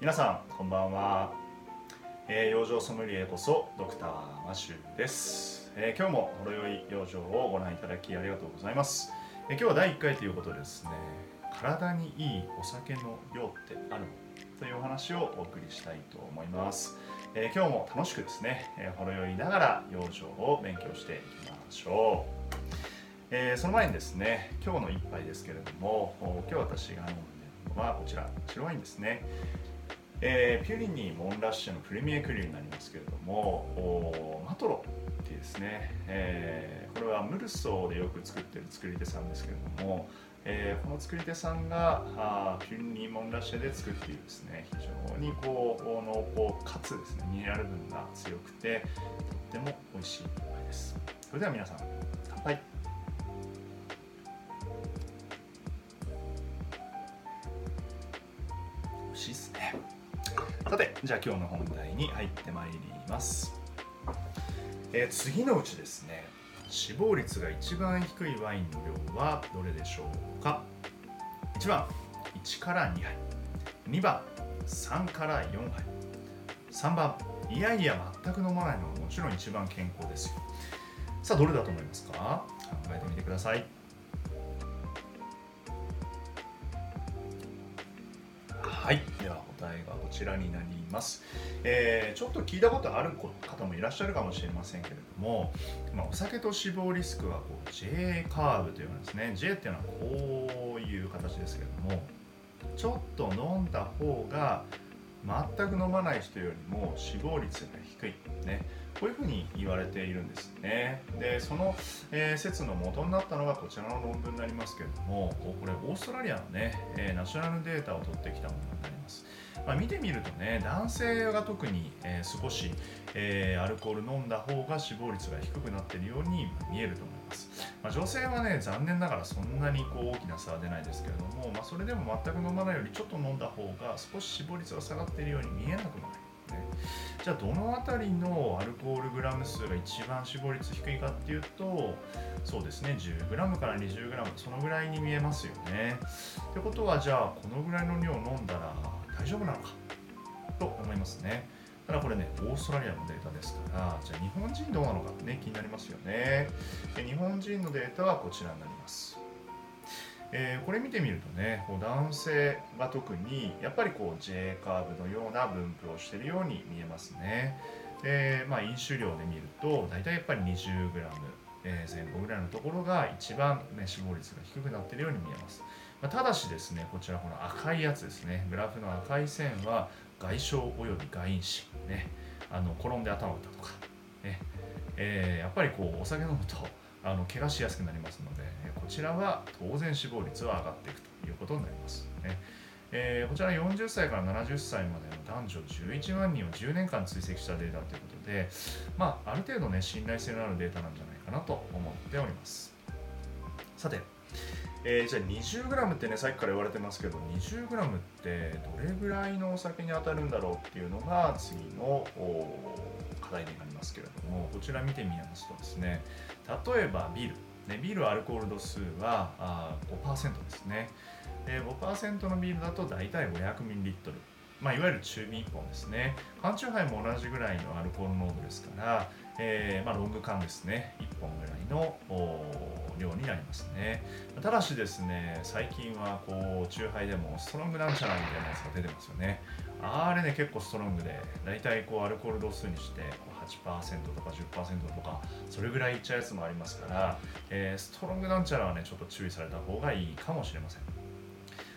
皆さんこんばんは、えー、養生ソムリエこそドクターマシュです、えー、今日もほろ酔い養生をご覧いただきありがとうございます、えー、今日は第1回ということですね体にいいお酒の量ってあるの？というお話をお送りしたいと思います、え今日も楽しくですね、えほろ酔いながら養生を勉強していきましょう。え、その前にですね今日の一杯ですけれども今日私が飲んでるのはこちら白ワインですね。えー、ピュリニー・モンラッシュのプレミアクリューになりますけれどもマトロっていうですね、えー、これはムルソーでよく作ってる作り手さんですけれども、えー、この作り手さんがあピュリニー・モンラッシュで作っているですね非常にこう濃厚かつですねミネラル分が強くてとっても美味しい一杯です。それでは皆さん乾杯。美味しいっすさてじゃあ今日の本題に入ってまいります、えー、次のうちですね死亡率が一番低いワインの量はどれでしょうか？1番1から2杯。2番3から4杯。3番いやいや全く飲まないのはもちろん一番健康ですよ。さあどれだと思いますか？考えてみてください。はい。では答えがこちらになります、えー、ちょっと聞いたことある方もいらっしゃるかもしれませんけれども、まあ、お酒と死亡リスクはこう J カーブというんですね。J っていうのはこういう形ですけれどもちょっと飲んだ方が全く飲まない人よりも死亡率が低い、ね、こういうふうに言われているんですね。でその、えー、説の元になったのがこちらの論文になりますけれどもこれオーストラリアのね、え、ナショナルデータを取ってきたものになります、まあ、見てみるとね男性が特に、えー、少し、えアルコール飲んだ方が死亡率が低くなっているように見えると思います、まあ、女性はね残念ながらそんなにこう大きな差は出ないですけれども、まあ、それでも全く飲まないよりちょっと飲んだ方が少し死亡率が下がっているように見えなくもない。ね、じゃあどの辺りのアルコールグラム数が一番死亡率低いかっていうとそうですね 10g から 20g そのぐらいに見えますよね。ってことはじゃあこのぐらいの量飲んだら大丈夫なのか？と思いますね。ただこれねオーストラリアのデータですからじゃあ日本人どうなのかってね気になりますよね。で日本人のデータはこちらになります。えー、これ見てみるとねこう男性が特にやっぱりこう J カーブのような分布をしているように見えますね。で、まあ、飲酒量で見ると大体やっぱり 20g、えー、前後ぐらいのところが一番、ね、死亡率が低くなっているように見えます、ま、ただしですねこちらこの赤いやつですね。グラフの赤い線は外傷および外因子ね。あの転んで頭を打ったとか。ね。えー、やっぱりこうお酒飲むとあの怪我しやすくなりますのでこちらは当然死亡率は上がっていくということになります。ね。えー、こちら40歳から70歳までの男女11万人を10年間追跡したデータということで、まあ、ある程度ね信頼性のあるデータなんじゃないかなと思っております。さて、えー、じゃあ 20g ってねさっきから言われてますけど 20g ってどれぐらいのお酒に当たるんだろうっていうのが次の課題になりますけれどもこちら見てみますとですね例えばビール。ね、ビールアルコール度数はあ5%ですね。で5%のビールだと大体 500ml まあ、いわゆる中瓶1本ですね。缶チューハイも同じぐらいのアルコール濃度ですから、えー、まあ、ロング缶ですね。1本ぐらいの量になりますね。ただしですね最近はこうチューハイでもストロングなんちゃらみたいなやつが出てますよね。あれね結構ストロングでだいたいこうアルコール度数にして8%とか10%とかそれぐらいいっちゃうやつもありますから、えー、ストロングなんちゃらはねちょっと注意された方がいいかもしれません。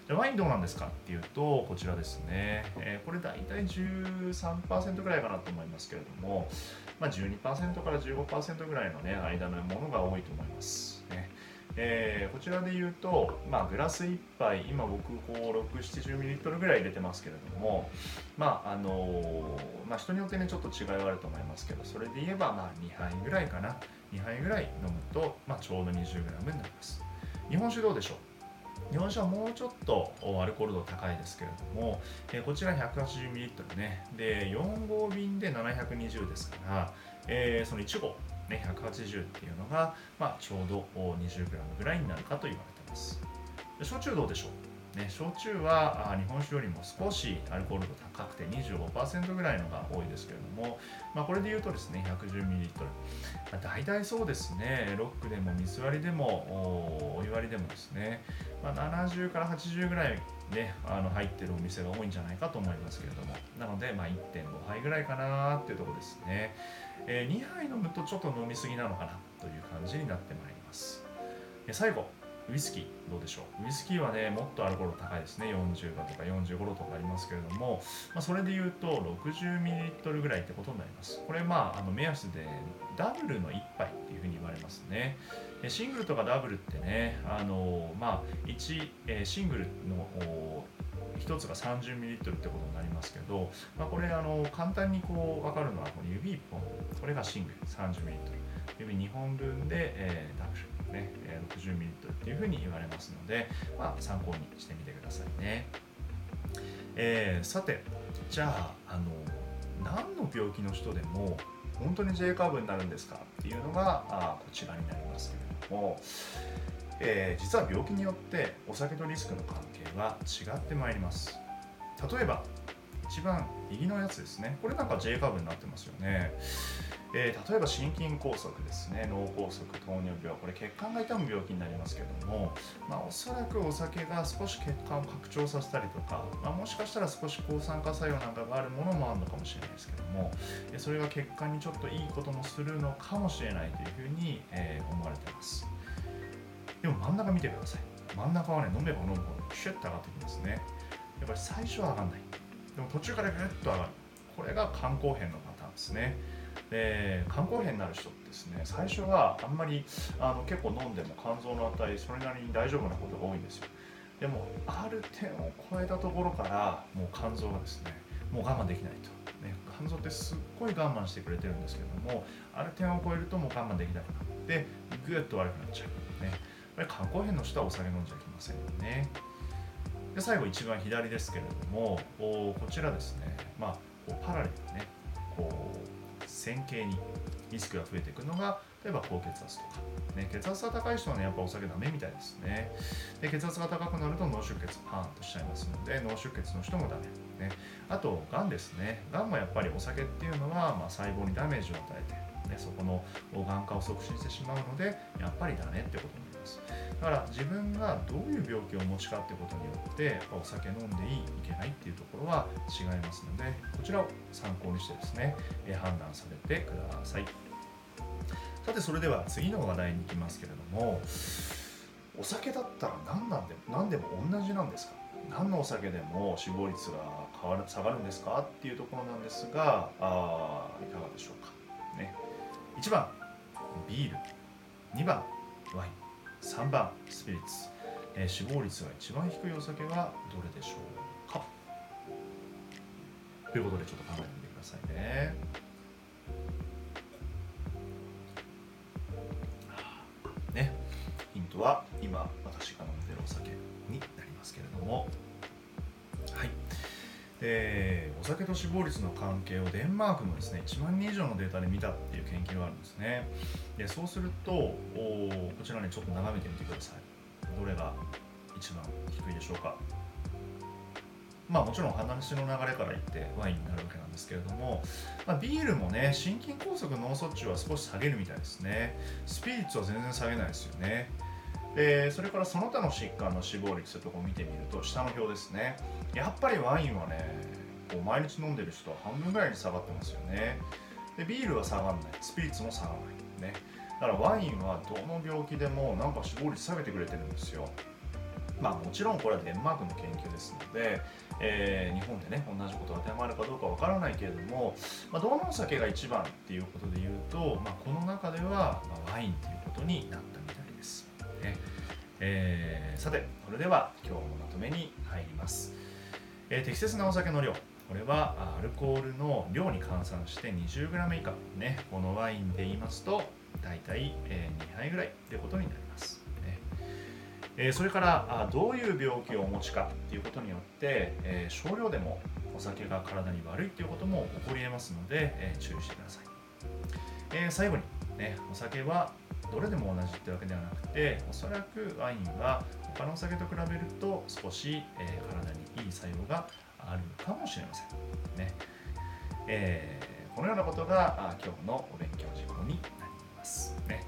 じゃワインどうなんですかっていうとこちらですね、えー、これ大体13%ぐらいかなと思いますけれども、まあ、12%から15%ぐらいのね間のものが多いと思います。ね。えー、こちらで言うと、まあ、グラス1杯今僕こう 670ml ぐらい入れてますけれどもまああのー、まあ、人によってねちょっと違いはあると思いますけどそれで言えばまあ2杯ぐらいかな。2杯ぐらい飲むと、まあ、ちょうど 20g になります。日本酒どうでしょう？日本酒はもうちょっとアルコール度高いですけれども、え、こちら 180ml ねで4合瓶で720ですから、えー、その1合ね、180っていうのが、まあ、ちょうど 20g ぐらいになるかと言われてます。焼酎どうでしょう？ね、焼酎は日本酒よりも少しアルコール度高くて25%ぐらいのが多いですけれども、まあ、これで言うとですね 110ml、まあ、大体そうですね。ロックでも水割りでもお湯割りでもですね、まあ、70から80ぐらいね、あの入ってるお店が多いんじゃないかと思いますけれども。なので、まあ、1.5杯ぐらいかなっていうところですね、えー、2杯飲むとちょっと飲みすぎなのかなという感じになってまいります。最後。ウイスキーどうでしょう？ウイスキーはねもっとアルコール高いですね。40度とか45度とかありますけれども、まあ、それで言うと 60ml ぐらいってことになります。これまああの目安でダブルの1杯っていうふうに言われますね。シングルとかダブルってねあのまあ1、えー、シングルの1つが 30ml ってことになりますけど、まあ、これあの簡単にこう分かるのはこの指1本。これがシングル 30ml 指2本分で、えー、ダブルね。え、60ミリというふうに言われますので、まあ、参考にしてみてくださいね。えー、さてじゃああの何の病気の人でも本当に J カーブになるんですかっていうのがあこちらになりますけれども、えー、実は病気によってお酒とリスクの関係は違ってまいります。例えば一番右のやつですね。これなんか J カーブになってますよね。えー、例えば心筋梗塞ですね。脳梗塞糖尿病これ血管が痛む病気になりますけども、まあ、おそらくお酒が少し血管を拡張させたりとか、まあ、もしかしたら少し抗酸化作用なんかがあるものもあるのかもしれないですけどもそれが血管にちょっといいこともするのかもしれないというふうに、えー、思われています。でも真ん中見てください。真ん中はね飲めば飲むほどシュッと上がってきますね。やっぱり最初は上がんない。でも途中からグッと上がる。これが肝硬変のパターンですね。で肝硬変になる人ってですね最初はあんまりあの結構飲んでも肝臓の値それなりに大丈夫なことが多いんですよ。でもある点を超えたところからもう肝臓がですねもう我慢できないと、ね、肝臓ってすっごい我慢してくれてるんですけどもある点を超えるともう我慢できなくなってぐっと悪くなっちゃう。ね。これ肝硬変の人はお酒飲んじゃいけませんよね。で最後一番左ですけれどもこちらですね。まあこうパラレルね。こう線形にリスクが増えていくのが例えば高血圧とか、ね、血圧が高い人はねやっぱお酒ダメみたいですね。で血圧が高くなると脳出血パーンとしちゃいますので脳出血の人もダメ、ね、あとがんですね。がんもやっぱりお酒っていうのは、まあ、細胞にダメージを与えて、ね、そこのがん化を促進してしまうのでやっぱりダメってことになります。だから自分がどういう病気を持ちかってことによってお酒飲んでいいいけないっていうところは違いますのでこちらを参考にしてですね、判断されてください。さてそれでは次の話題に行きますけれどもお酒だったら何なんで何でも同じなんですか？何のお酒でも死亡率が変わる下がるんですかっていうところなんですがあいかがでしょうか。ね。1番ビール。2番ワイン。3番スピリッツ、えー、死亡率が一番低いお酒はどれでしょうか？ということでちょっと考えてみてくださいね。ね。ヒントは今私が飲んでるお酒になりますけれども。でお酒と死亡率の関係をデンマークのですね1万人以上のデータで見たっていう研究があるんですね。でそうするとこちらねちょっと眺めてみてください。どれが一番低いでしょうか。まあもちろん話の流れから言ってワインになるわけなんですけれども、まあ、ビールもね心筋梗塞脳卒中は少し下げるみたいですね。スピリッツは全然下げないですよね。でそれからその他の疾患の死亡率というところを見てみると下の表ですね。やっぱりワインはねこう毎日飲んでる人は半分ぐらいに下がってますよね。でビールは下がらない。スピリッツも下がらないね。だからワインはどの病気でもなんか死亡率下げてくれてるんですよ。まあもちろんこれはデンマークの研究ですので、えー、日本でね同じことが当てはまるかどうかわからないけれども、まあ、どのお酒が一番っていうことで言うと、まあ、この中では、ワインということになったみたいね。えー、さてそれでは今日のまとめに入ります、えー、適切なお酒の量。これはアルコールの量に換算して 20g 以下。ねこのワインで言いますと大体、え、2杯ぐらいってことになります、ね。え、それからどういう病気をお持ちかっていうことによって、え、少量でもお酒が体に悪いっていうことも起こりえますので、え、注意してください、え、最後に、ね、お酒はどれでも同じってわけではなくておそらくワインは他のお酒と比べると少し、えー、体にいい作用があるかもしれません。ねえー、このようなことが今日のお勉強事項になります。ね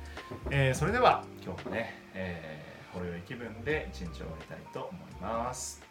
えー、それでは今日もね、えー、ほろ酔い気分で一日を終わりたいと思います。